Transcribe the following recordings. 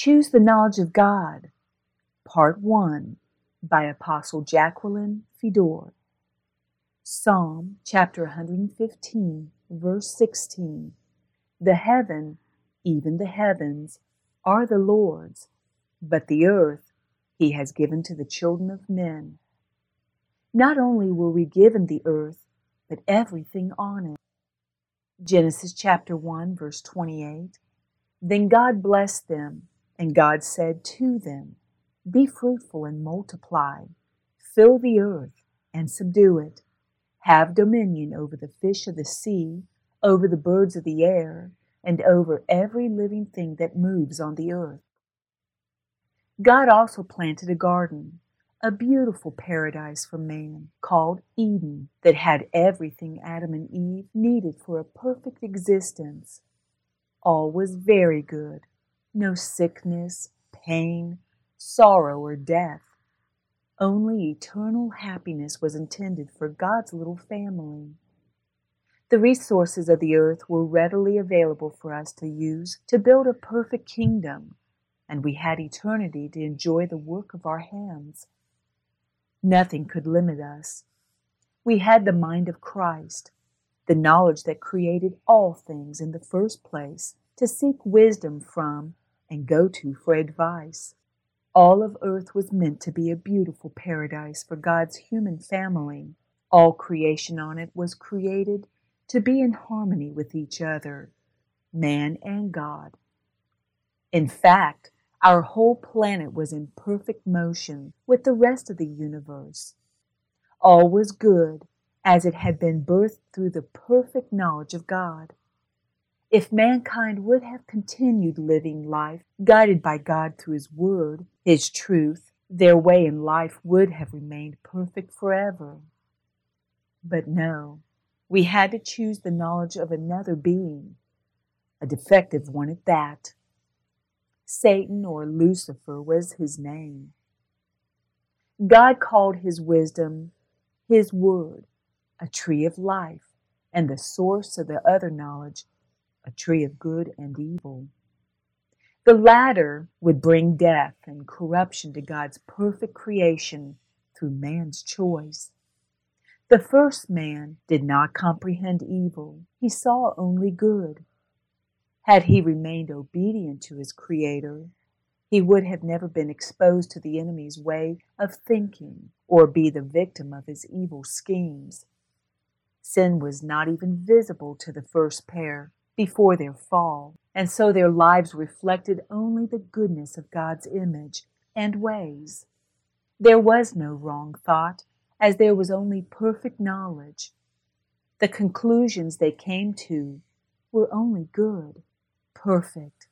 Choose the Knowledge of God, Part 1, by Apostle Jacqueline Fedor. Psalm chapter 115, verse 16. The heaven, even the heavens, are the Lord's, but the earth he has given to the children of men. Not only were we given the earth, but everything on it. Genesis chapter 1, verse 28. Then God blessed them and God said to them, Be fruitful and multiply, fill the earth and subdue it, have dominion over the fish of the sea, over the birds of the air, and over every living thing that moves on the earth. God also planted a garden, a beautiful paradise for man, called Eden, that had everything Adam and Eve needed for a perfect existence. All was very good no sickness, pain, sorrow, or death. Only eternal happiness was intended for God's little family. The resources of the earth were readily available for us to use to build a perfect kingdom, and we had eternity to enjoy the work of our hands. Nothing could limit us. We had the mind of Christ, the knowledge that created all things in the first place, to seek wisdom from and go to for advice. All of earth was meant to be a beautiful paradise for God's human family. All creation on it was created to be in harmony with each other, man and God. In fact, our whole planet was in perfect motion with the rest of the universe. All was good as it had been birthed through the perfect knowledge of God. If mankind would have continued living life guided by God through His Word, His truth, their way in life would have remained perfect forever. But no, we had to choose the knowledge of another being, a defective one at that. Satan or Lucifer was his name. God called his wisdom his word, a tree of life, and the source of the other knowledge a tree of good and evil. The latter would bring death and corruption to God's perfect creation through man's choice. The first man did not comprehend evil, he saw only good. Had he remained obedient to his Creator, he would have never been exposed to the enemy's way of thinking or be the victim of his evil schemes. Sin was not even visible to the first pair before their fall, and so their lives reflected only the goodness of God's image and ways. There was no wrong thought, as there was only perfect knowledge. The conclusions they came to were only good, perfect.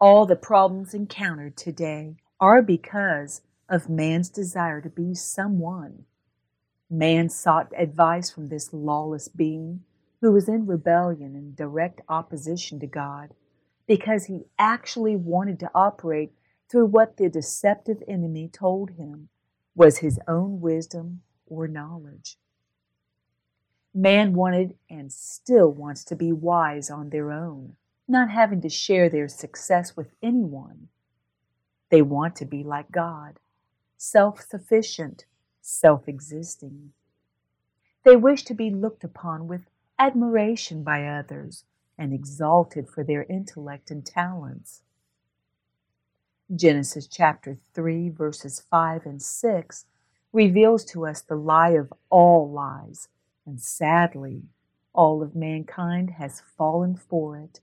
All the problems encountered today are because of man's desire to be someone. Man sought advice from this lawless being who was in rebellion and direct opposition to God because he actually wanted to operate through what the deceptive enemy told him was his own wisdom or knowledge. Man wanted and still wants to be wise on their own, not having to share their success with anyone. They want to be like God, self sufficient, self existing. They wish to be looked upon with admiration by others, and exalted for their intellect and talents. Genesis chapter 3, verses 5 and 6 reveals to us the lie of all lies, and sadly, all of mankind has fallen for it.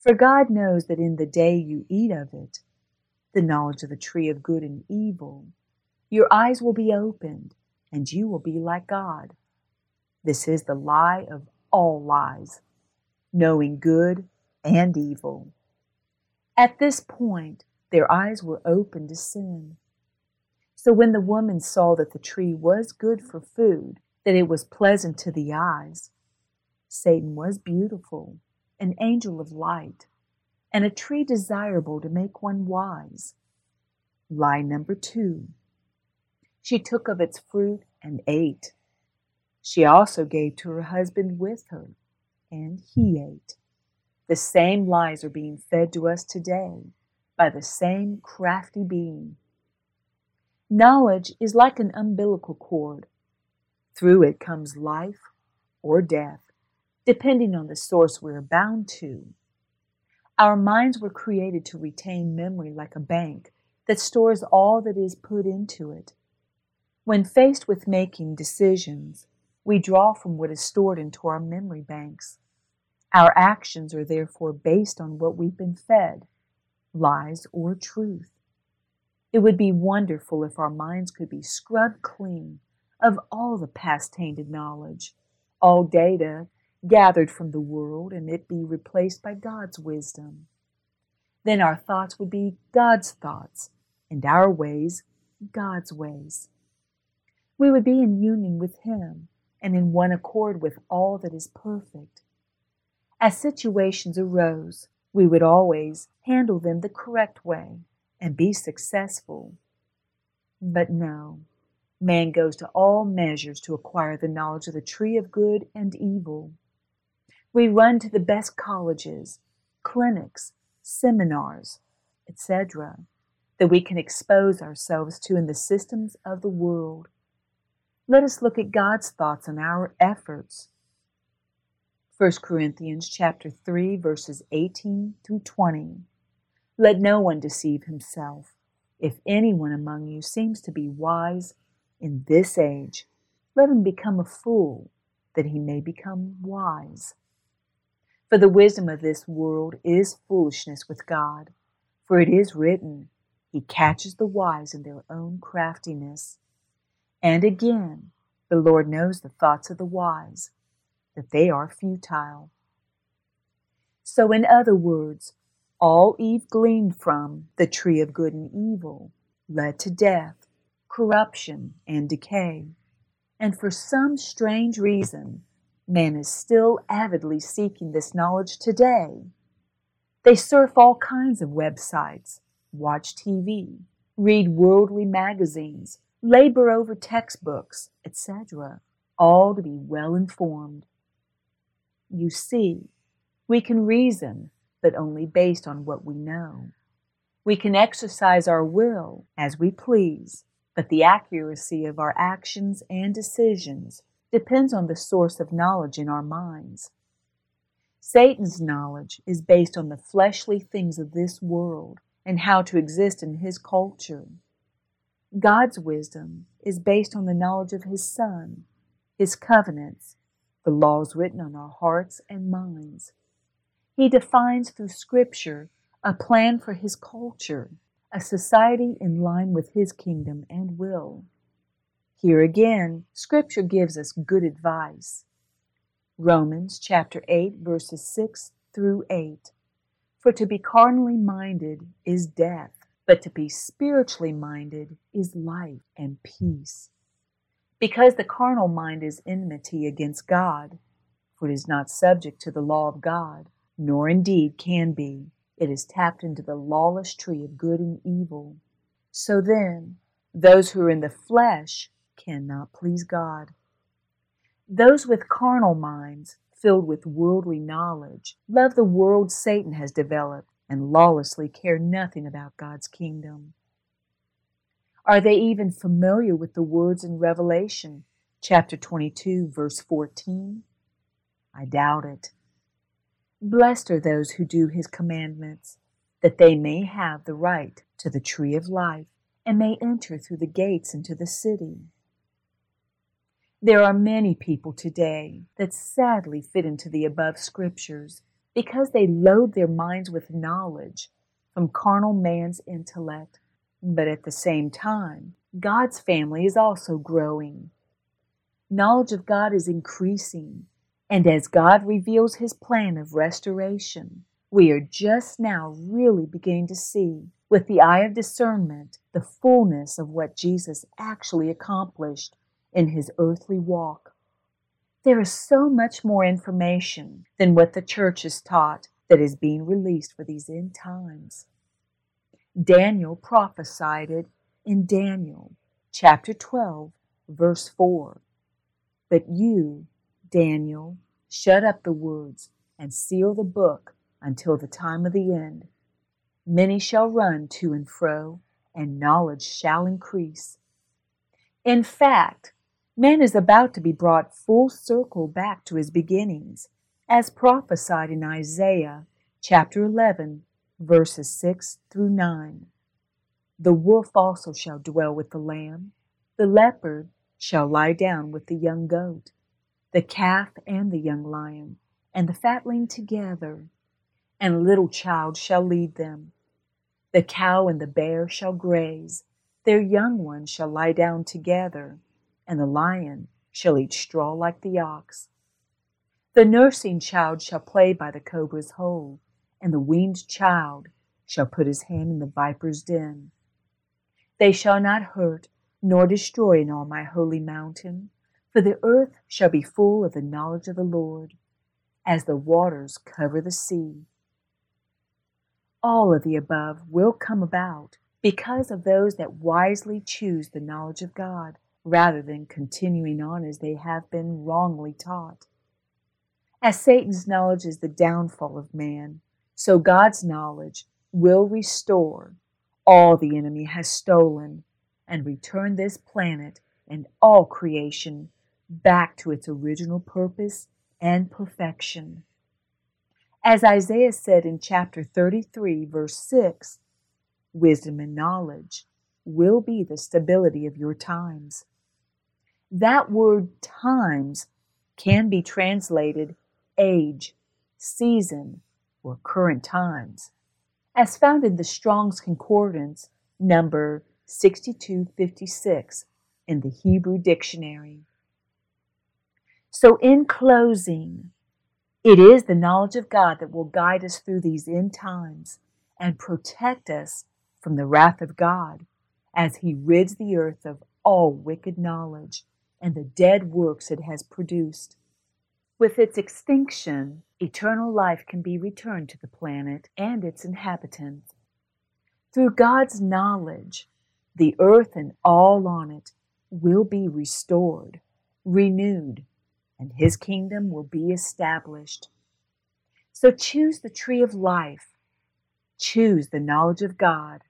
For God knows that in the day you eat of it, the knowledge of the tree of good and evil, your eyes will be opened, and you will be like God, this is the lie of all lies, knowing good and evil. At this point, their eyes were open to sin. So when the woman saw that the tree was good for food, that it was pleasant to the eyes, Satan was beautiful, an angel of light, and a tree desirable to make one wise. Lie number two. She took of its fruit and ate. She also gave to her husband with her, and he ate. The same lies are being fed to us today by the same crafty being. Knowledge is like an umbilical cord. Through it comes life or death, depending on the source we are bound to. Our minds were created to retain memory like a bank that stores all that is put into it. When faced with making decisions, we draw from what is stored into our memory banks. Our actions are therefore based on what we've been fed, lies or truth. It would be wonderful if our minds could be scrubbed clean of all the past tainted knowledge, all data gathered from the world, and it be replaced by God's wisdom. Then our thoughts would be God's thoughts, and our ways God's ways. We would be in union with Him and in one accord with all that is perfect. As situations arose, we would always handle them the correct way and be successful. But no, man goes to all measures to acquire the knowledge of the tree of good and evil. We run to the best colleges, clinics, seminars, etc., that we can expose ourselves to in the systems of the world. Let us look at God's thoughts on our efforts. 1 Corinthians chapter 3 verses 18 through 20. Let no one deceive himself. If anyone among you seems to be wise in this age, let him become a fool, that he may become wise. For the wisdom of this world is foolishness with God. For it is written, He catches the wise in their own craftiness. And again, the Lord knows the thoughts of the wise, that they are futile. So, in other words, all Eve gleaned from the tree of good and evil led to death, corruption, and decay. And for some strange reason, man is still avidly seeking this knowledge today. They surf all kinds of websites, watch TV, read worldly magazines, labor over textbooks, etc., all to be well informed. You see, we can reason, but only based on what we know. We can exercise our will as we please, but the accuracy of our actions and decisions depends on the source of knowledge in our minds. Satan's knowledge is based on the fleshly things of this world and how to exist in his culture. God's wisdom is based on the knowledge of His Son, His covenants, the laws written on our hearts and minds. He defines through Scripture a plan for His culture, a society in line with His kingdom and will. Here again, Scripture gives us good advice. Romans chapter 8, verses 6 through 8. For to be carnally minded is death but to be spiritually minded is life and peace. Because the carnal mind is enmity against God, for it is not subject to the law of God, nor indeed can be. It is tapped into the lawless tree of good and evil. So then, those who are in the flesh cannot please God. Those with carnal minds, filled with worldly knowledge, love the world Satan has developed and lawlessly care nothing about God's kingdom? Are they even familiar with the words in Revelation chapter 22, verse 14? I doubt it. Blessed are those who do his commandments, that they may have the right to the tree of life and may enter through the gates into the city. There are many people today that sadly fit into the above scriptures because they load their minds with knowledge from carnal man's intellect. But at the same time, God's family is also growing. Knowledge of God is increasing, and as God reveals his plan of restoration, we are just now really beginning to see, with the eye of discernment, the fullness of what Jesus actually accomplished in his earthly walk. There is so much more information than what the church has taught that is being released for these end times. Daniel prophesied it in Daniel chapter 12, verse 4. But you, Daniel, shut up the words and seal the book until the time of the end. Many shall run to and fro, and knowledge shall increase. In fact, man is about to be brought full circle back to his beginnings, as prophesied in Isaiah chapter 11, verses 6 through 9. The wolf also shall dwell with the lamb, the leopard shall lie down with the young goat, the calf and the young lion, and the fatling together, and a little child shall lead them. The cow and the bear shall graze, their young ones shall lie down together, and the lion shall eat straw like the ox. The nursing child shall play by the cobra's hole, and the weaned child shall put his hand in the viper's den. They shall not hurt nor destroy in all my holy mountain, for the earth shall be full of the knowledge of the Lord, as the waters cover the sea. All of the above will come about because of those that wisely choose the knowledge of God rather than continuing on as they have been wrongly taught. As Satan's knowledge is the downfall of man, so God's knowledge will restore all the enemy has stolen and return this planet and all creation back to its original purpose and perfection. As Isaiah said in chapter 33, verse 6, wisdom and knowledge will be the stability of your times. That word times can be translated age, season, or current times, as found in the Strong's Concordance, number 6256 in the Hebrew Dictionary. So, in closing, it is the knowledge of God that will guide us through these end times and protect us from the wrath of God as He rids the earth of all wicked knowledge and the dead works it has produced. With its extinction, eternal life can be returned to the planet and its inhabitants. Through God's knowledge, the earth and all on it will be restored, renewed, and his kingdom will be established. So choose the tree of life, choose the knowledge of God,